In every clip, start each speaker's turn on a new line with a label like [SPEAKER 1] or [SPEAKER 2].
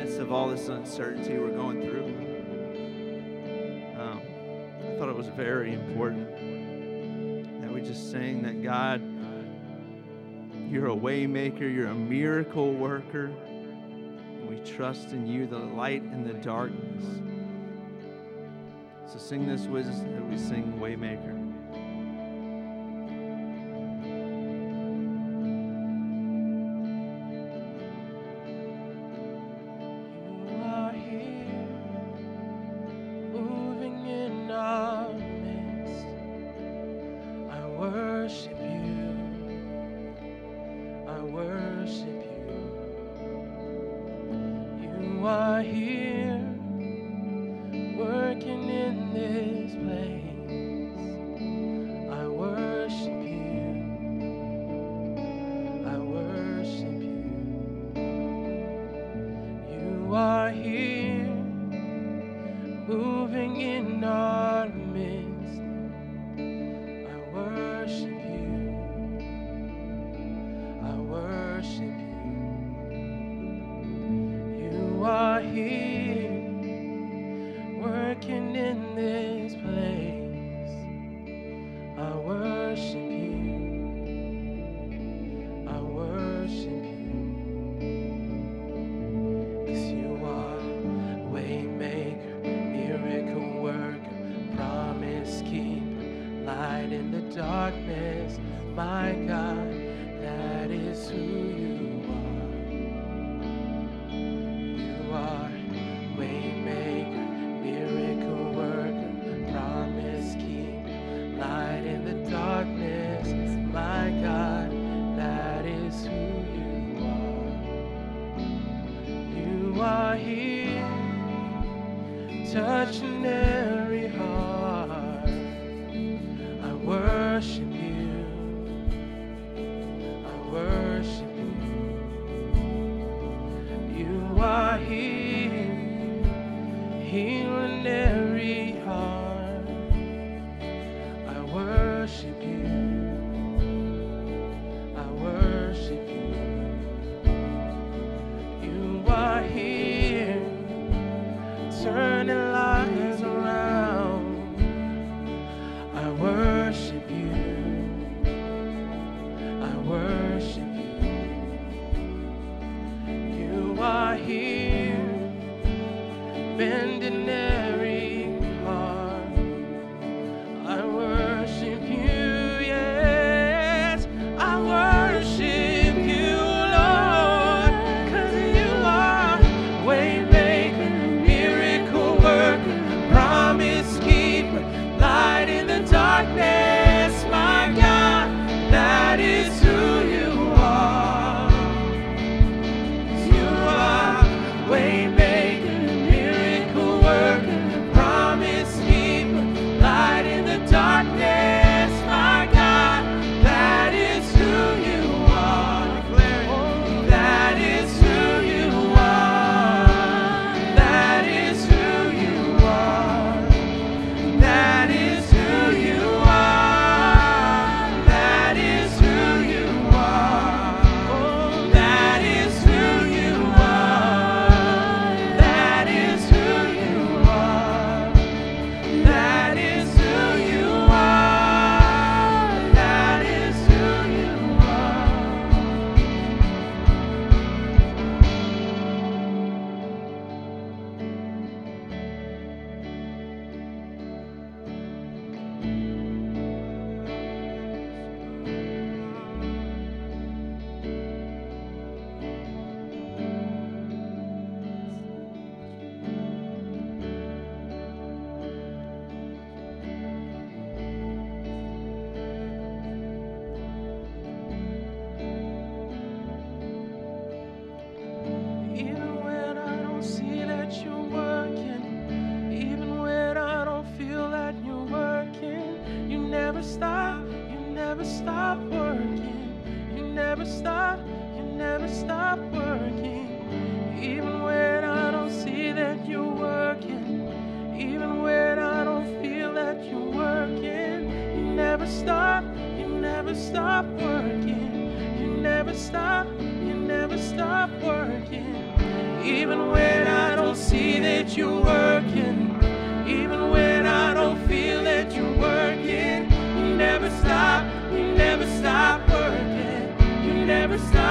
[SPEAKER 1] midst of all this uncertainty we're going through. Um, I thought it was very important that we just sang that God, you're a waymaker, you're a miracle worker. we trust in you, the light in the darkness. So sing this with us as we sing Waymaker.
[SPEAKER 2] God, that is who you around. I worship you. I worship you. You are here. Been never stop.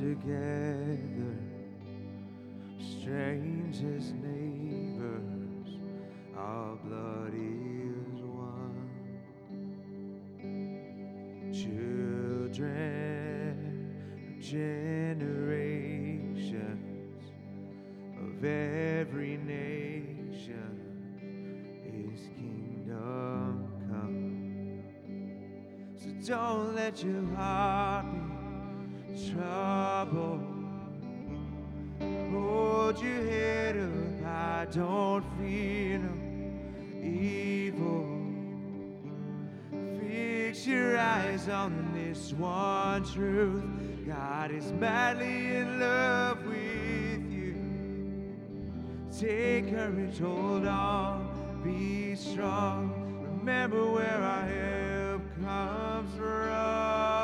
[SPEAKER 1] Together, strangers, neighbors, our blood is one. Children generations of every nation, His kingdom come. So don't let your heart high, don't fear no evil. Fix your eyes on this one truth. God is madly in love with you. Take courage, hold on, be strong. Remember where our help comes from.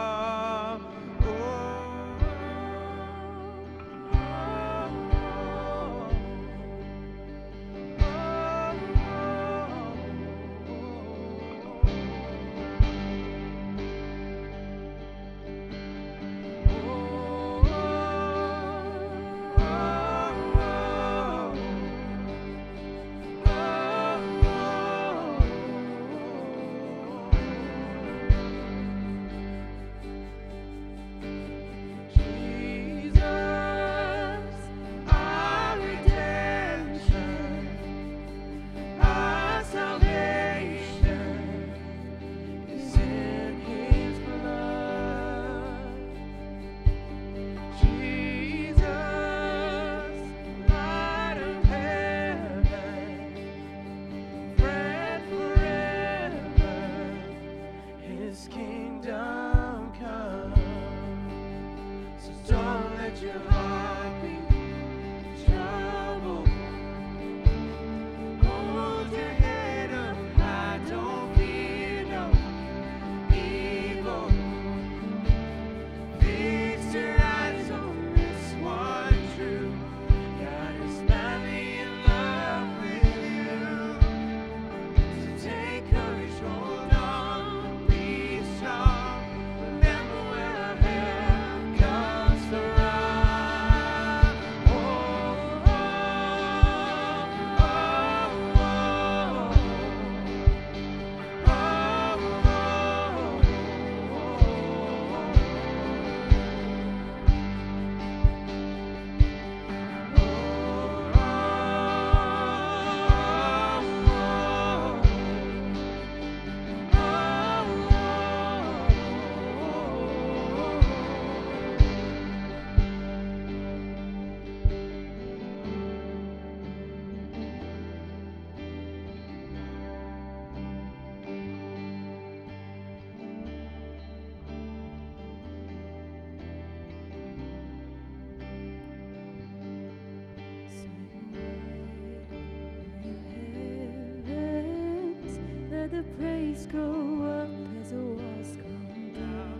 [SPEAKER 3] The praise go up as the walls come down.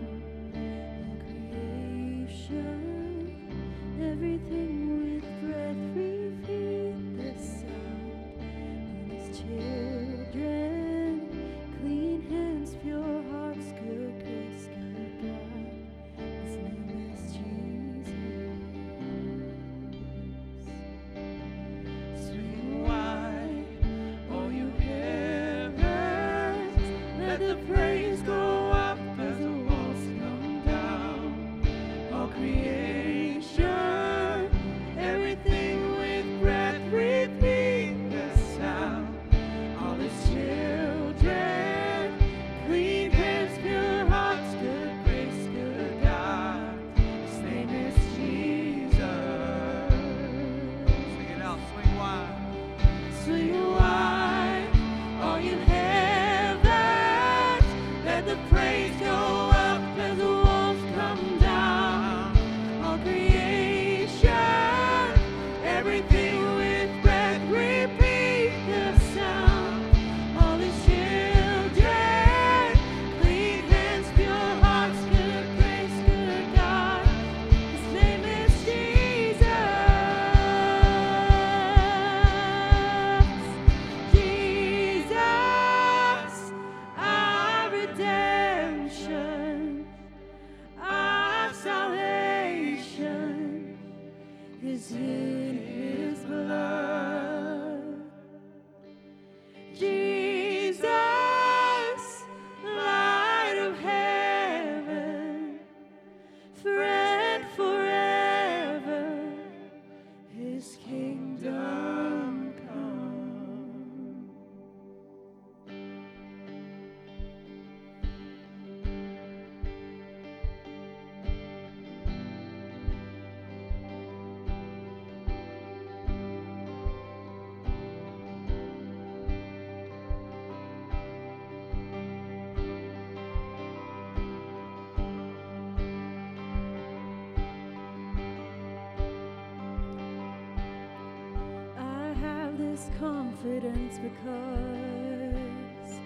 [SPEAKER 3] confidence because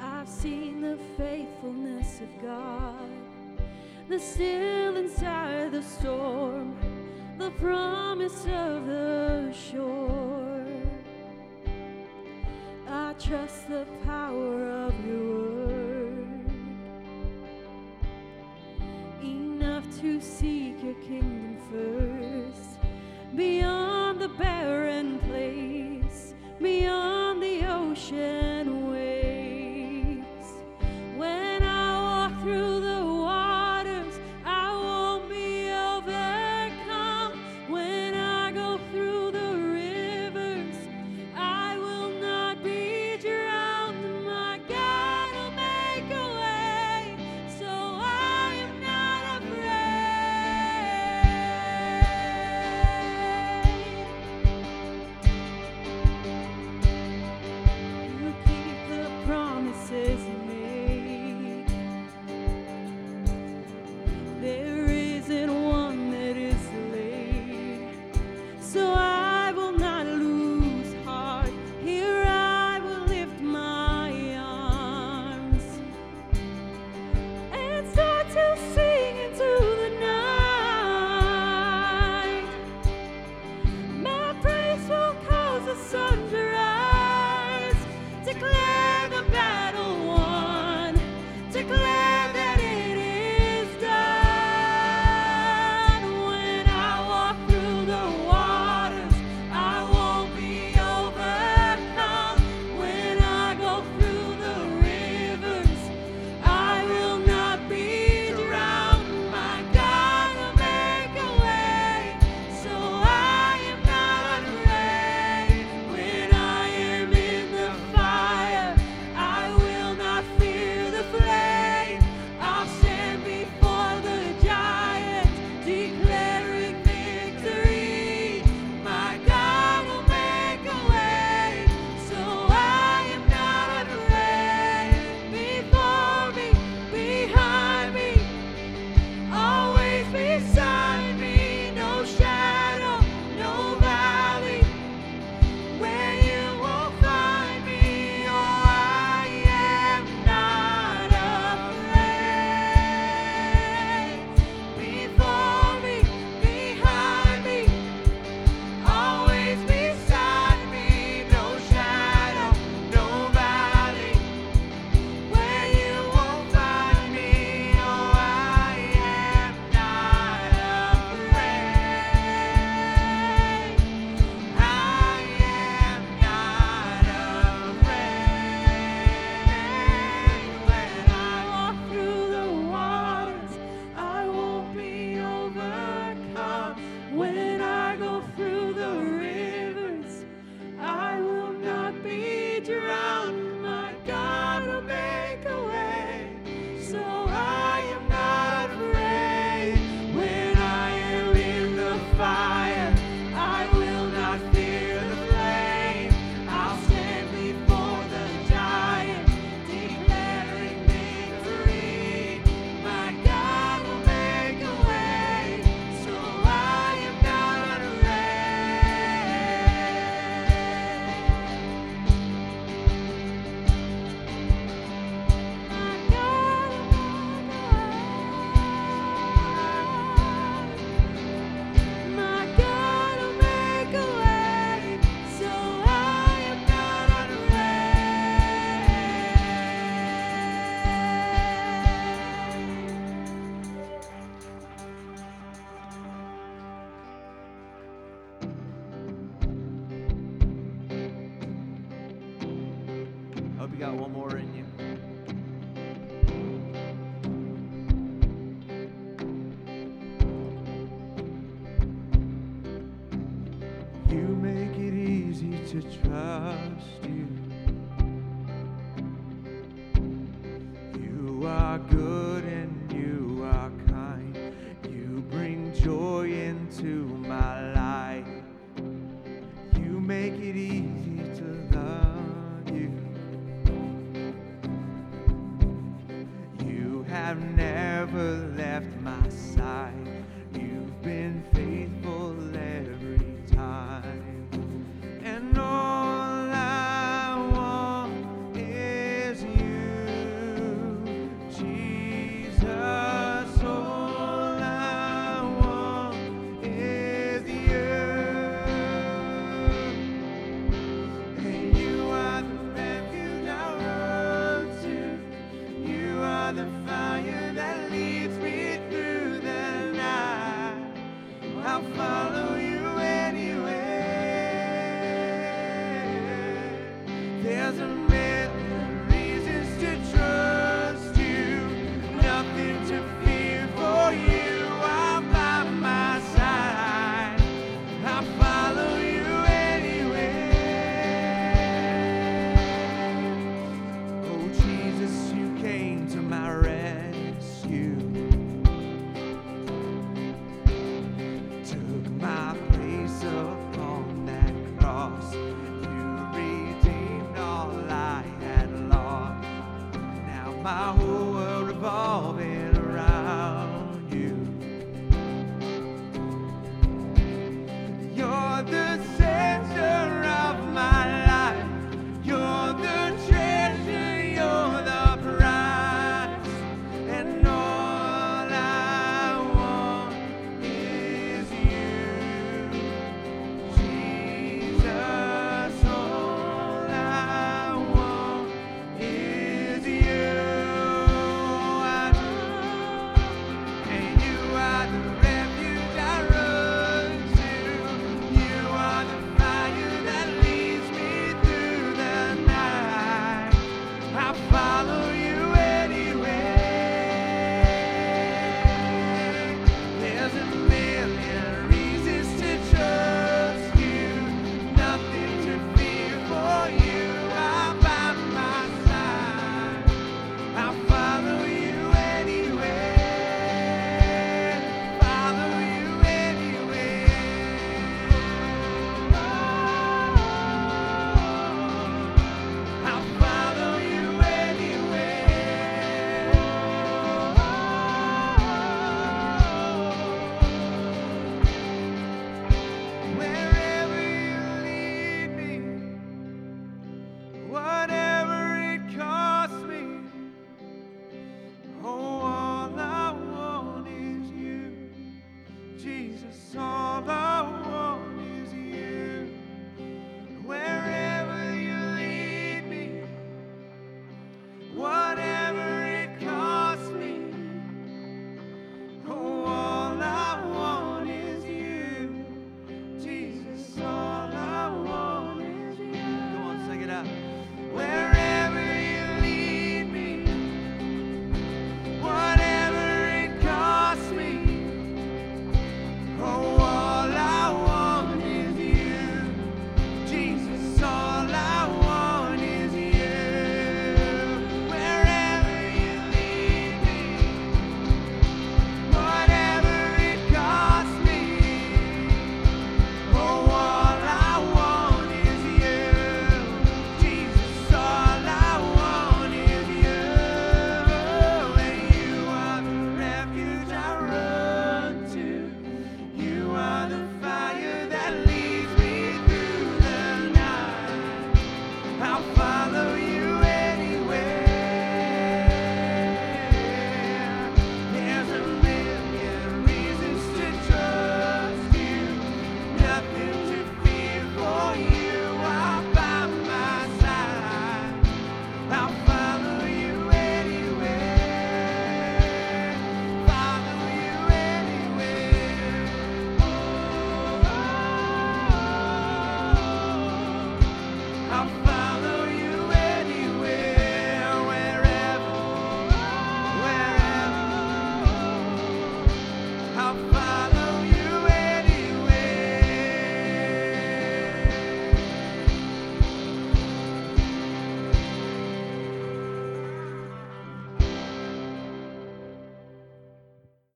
[SPEAKER 3] I've seen the faithfulness of God, the still inside the storm, the promise of the shore. I trust the power of your word enough to seek your kingdom first beyond barren place beyond.